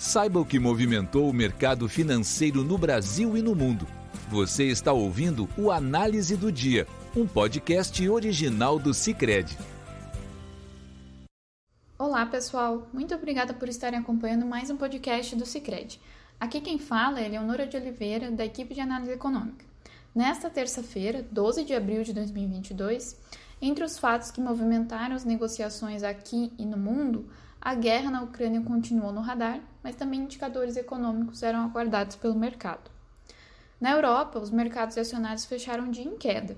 Saiba o que movimentou o mercado financeiro no Brasil e no mundo. Você está ouvindo o Análise do Dia, um podcast original do Cicred. Olá, pessoal. Muito obrigada por estarem acompanhando mais um podcast do Cicred. Aqui quem fala é Leonora de Oliveira, da equipe de análise econômica. Nesta terça-feira, 12 de abril de 2022, entre os fatos que movimentaram as negociações aqui e no mundo, a guerra na Ucrânia continuou no radar, mas também indicadores econômicos eram aguardados pelo mercado. Na Europa, os mercados acionários fecharam dia em queda.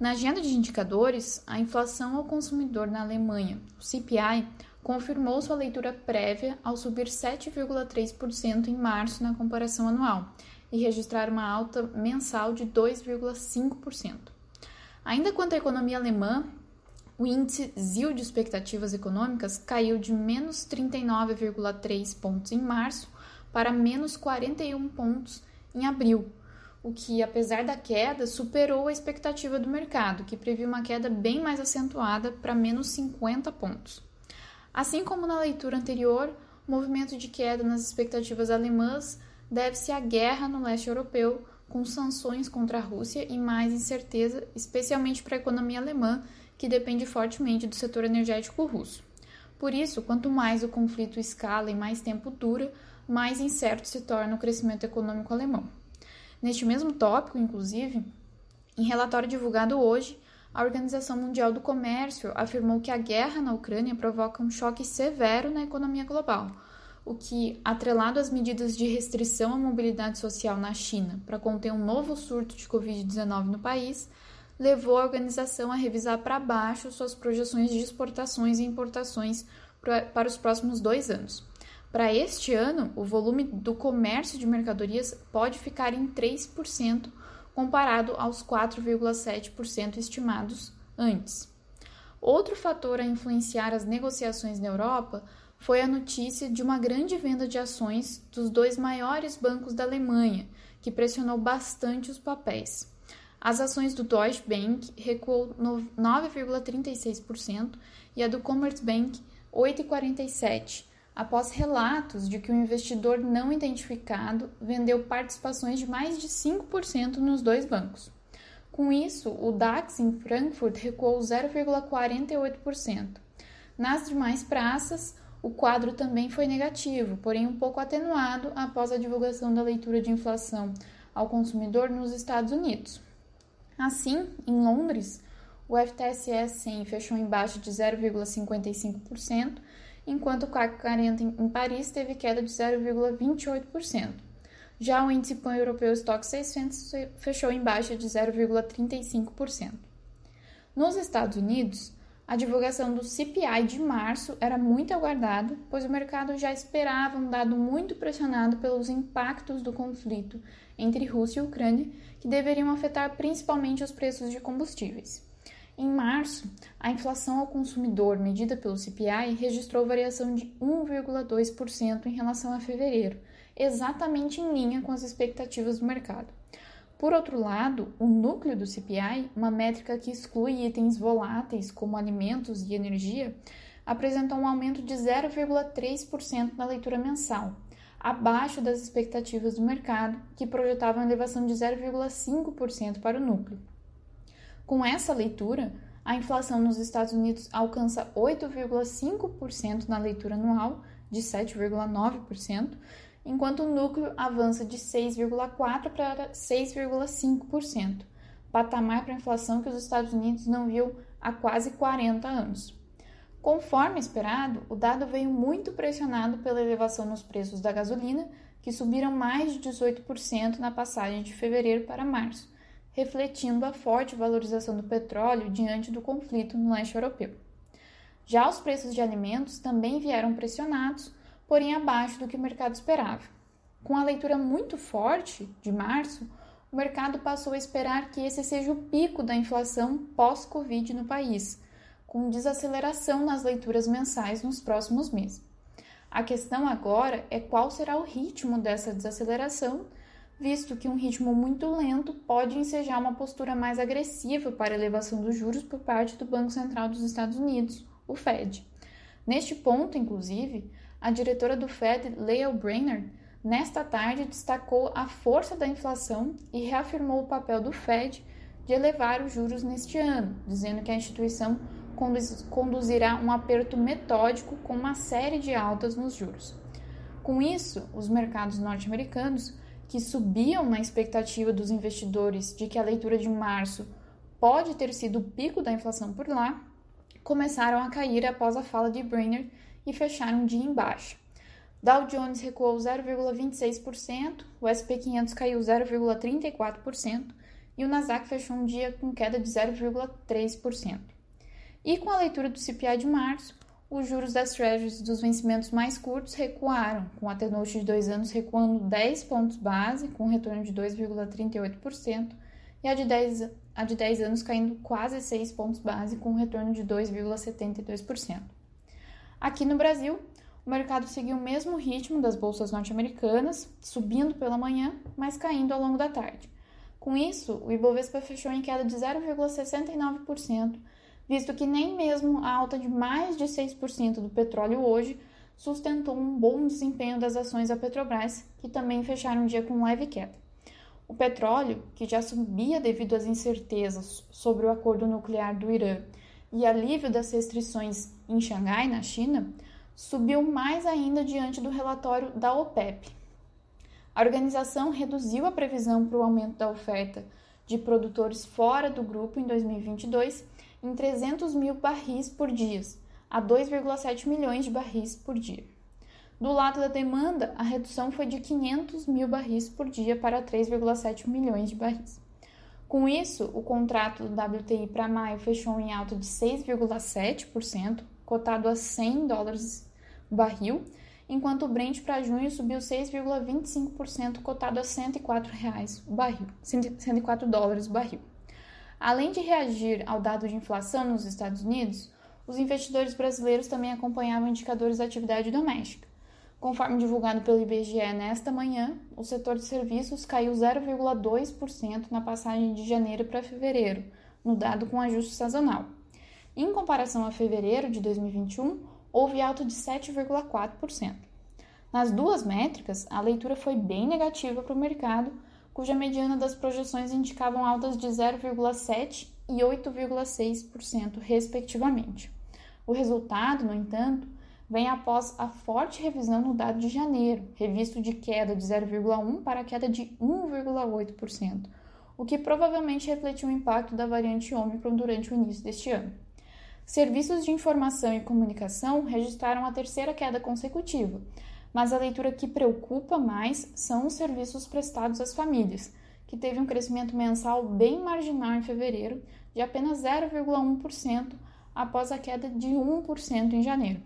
Na agenda de indicadores, a inflação ao consumidor na Alemanha, o CPI, confirmou sua leitura prévia ao subir 7,3% em março na comparação anual e registrar uma alta mensal de 2,5%. Ainda quanto à economia alemã, o índice ZIL de expectativas econômicas caiu de menos 39,3 pontos em março para menos 41 pontos em abril, o que, apesar da queda, superou a expectativa do mercado, que previa uma queda bem mais acentuada para menos 50 pontos. Assim como na leitura anterior, o movimento de queda nas expectativas alemãs deve-se à guerra no leste europeu, com sanções contra a Rússia e mais incerteza, especialmente para a economia alemã, que depende fortemente do setor energético russo. Por isso, quanto mais o conflito escala e mais tempo dura, mais incerto se torna o crescimento econômico alemão. Neste mesmo tópico, inclusive, em relatório divulgado hoje, a Organização Mundial do Comércio afirmou que a guerra na Ucrânia provoca um choque severo na economia global, o que, atrelado às medidas de restrição à mobilidade social na China para conter um novo surto de Covid-19 no país, levou a organização a revisar para baixo suas projeções de exportações e importações para os próximos dois anos. Para este ano, o volume do comércio de mercadorias pode ficar em 3%, comparado aos 4,7% estimados antes. Outro fator a influenciar as negociações na Europa foi a notícia de uma grande venda de ações dos dois maiores bancos da Alemanha, que pressionou bastante os papéis. As ações do Deutsche Bank recuou 9,36% e a do Commerzbank 8,47%, após relatos de que um investidor não identificado vendeu participações de mais de 5% nos dois bancos. Com isso, o DAX em Frankfurt recuou 0,48%. Nas demais praças, o quadro também foi negativo, porém um pouco atenuado após a divulgação da leitura de inflação ao consumidor nos Estados Unidos. Assim, em Londres, o FTSE 100 fechou em baixa de 0,55%, enquanto o CAC 40 em Paris teve queda de 0,28%. Já o índice pan-europeu Stock 600 fechou em baixa de 0,35%. Nos Estados Unidos, a divulgação do CPI de março era muito aguardada, pois o mercado já esperava um dado muito pressionado pelos impactos do conflito entre Rússia e Ucrânia, que deveriam afetar principalmente os preços de combustíveis. Em março, a inflação ao consumidor, medida pelo CPI, registrou variação de 1,2% em relação a fevereiro, exatamente em linha com as expectativas do mercado. Por outro lado, o núcleo do CPI, uma métrica que exclui itens voláteis como alimentos e energia, apresentou um aumento de 0,3% na leitura mensal, abaixo das expectativas do mercado, que projetavam elevação de 0,5% para o núcleo. Com essa leitura, a inflação nos Estados Unidos alcança 8,5% na leitura anual, de 7,9%, enquanto o núcleo avança de 6,4% para 6,5%, patamar para a inflação que os Estados Unidos não viu há quase 40 anos. Conforme esperado, o dado veio muito pressionado pela elevação nos preços da gasolina, que subiram mais de 18% na passagem de fevereiro para março, refletindo a forte valorização do petróleo diante do conflito no leste europeu. Já os preços de alimentos também vieram pressionados porém abaixo do que o mercado esperava. Com a leitura muito forte de março, o mercado passou a esperar que esse seja o pico da inflação pós-Covid no país, com desaceleração nas leituras mensais nos próximos meses. A questão agora é qual será o ritmo dessa desaceleração, visto que um ritmo muito lento pode ensejar uma postura mais agressiva para a elevação dos juros por parte do Banco Central dos Estados Unidos, o Fed. Neste ponto, inclusive, a diretora do Fed, Lael Brainerd, nesta tarde destacou a força da inflação e reafirmou o papel do Fed de elevar os juros neste ano, dizendo que a instituição conduzirá um aperto metódico com uma série de altas nos juros. Com isso, os mercados norte-americanos, que subiam na expectativa dos investidores de que a leitura de março pode ter sido o pico da inflação por lá, começaram a cair após a fala de Brainerd e fecharam um dia em. Dow Jones recuou 0,26%, o SP 500 caiu 0,34% e o Nasdaq fechou um dia com queda de 0,3%. E com a leitura do CPI de março, os juros das Treasuries dos vencimentos mais curtos recuaram, com a T-Note de 2 anos recuando 10 pontos base, com um retorno de 2,38%, e a de 10, a de 10 anos caindo quase 6 pontos base, com um retorno de 2,72%. Aqui no Brasil, o mercado seguiu o mesmo ritmo das bolsas norte-americanas, subindo pela manhã, mas caindo ao longo da tarde. Com isso, o Ibovespa fechou em queda de 0,69%, visto que nem mesmo a alta de mais de 6% do petróleo hoje sustentou um bom desempenho das ações da Petrobras, que também fecharam o dia com leve queda. O petróleo, que já subia devido às incertezas sobre o acordo nuclear do Irã e alívio das restrições em Xangai, na China, subiu mais ainda diante do relatório da OPEP. A organização reduziu a previsão para o aumento da oferta de produtores fora do grupo em 2022 em 300 mil barris por dia, a 2,7 milhões de barris por dia. Do lado da demanda, a redução foi de 500 mil barris por dia para 3,7 milhões de barris. Com isso, o contrato do WTI para maio fechou em alta de 6,7%, cotado a 100 dólares o barril, enquanto o Brent para junho subiu 6,25%, cotado a 104 reais o barril, 104 dólares o barril. Além de reagir ao dado de inflação nos Estados Unidos, os investidores brasileiros também acompanhavam indicadores da atividade doméstica. Conforme divulgado pelo IBGE nesta manhã, o setor de serviços caiu 0,2% na passagem de janeiro para fevereiro, no dado com ajuste sazonal. Em comparação a fevereiro de 2021, houve alta de 7,4%. Nas duas métricas, a leitura foi bem negativa para o mercado, cuja mediana das projeções indicavam altas de 0,7% e 8,6%, respectivamente. O resultado, no entanto, vem após a forte revisão no dado de janeiro, revisto de queda de 0,1% para queda de 1,8%, o que provavelmente refletiu o impacto da variante Ômicron durante o início deste ano. Serviços de informação e comunicação registraram a terceira queda consecutiva, mas a leitura que preocupa mais são os serviços prestados às famílias, que teve um crescimento mensal bem marginal em fevereiro, de apenas 0,1%, após a queda de 1% em janeiro.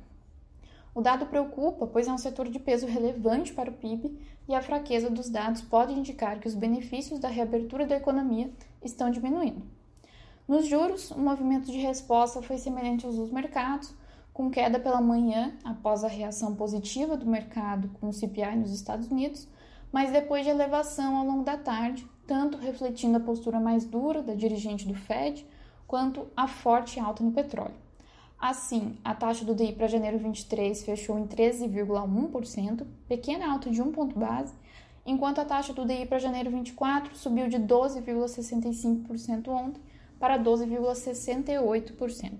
O dado preocupa, pois é um setor de peso relevante para o PIB e a fraqueza dos dados pode indicar que os benefícios da reabertura da economia estão diminuindo. Nos juros, o movimento de resposta foi semelhante aos dos mercados, com queda pela manhã após a reação positiva do mercado com o CPI nos Estados Unidos, mas depois de elevação ao longo da tarde, tanto refletindo a postura mais dura da dirigente do Fed, quanto a forte alta no petróleo. Assim, a taxa do DI para janeiro 23 fechou em 13,1%, pequena alta de 1 ponto base, enquanto a taxa do DI para janeiro 24 subiu de 12,65% ontem para 12,68%.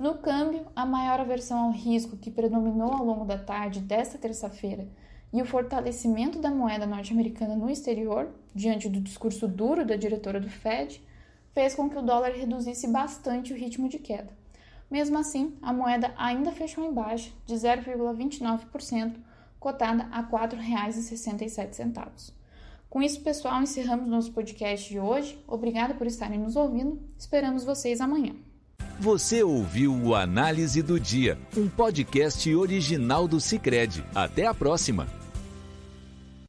No câmbio, a maior aversão ao risco que predominou ao longo da tarde desta terça-feira e o fortalecimento da moeda norte-americana no exterior, diante do discurso duro da diretora do Fed, fez com que o dólar reduzisse bastante o ritmo de queda. Mesmo assim, a moeda ainda fechou em baixa, de 0,29%, cotada a R$ 4,67. Com isso, pessoal, encerramos nosso podcast de hoje. Obrigada por estarem nos ouvindo. Esperamos vocês amanhã. Você ouviu o Análise do Dia, um podcast original do Cicred. Até a próxima!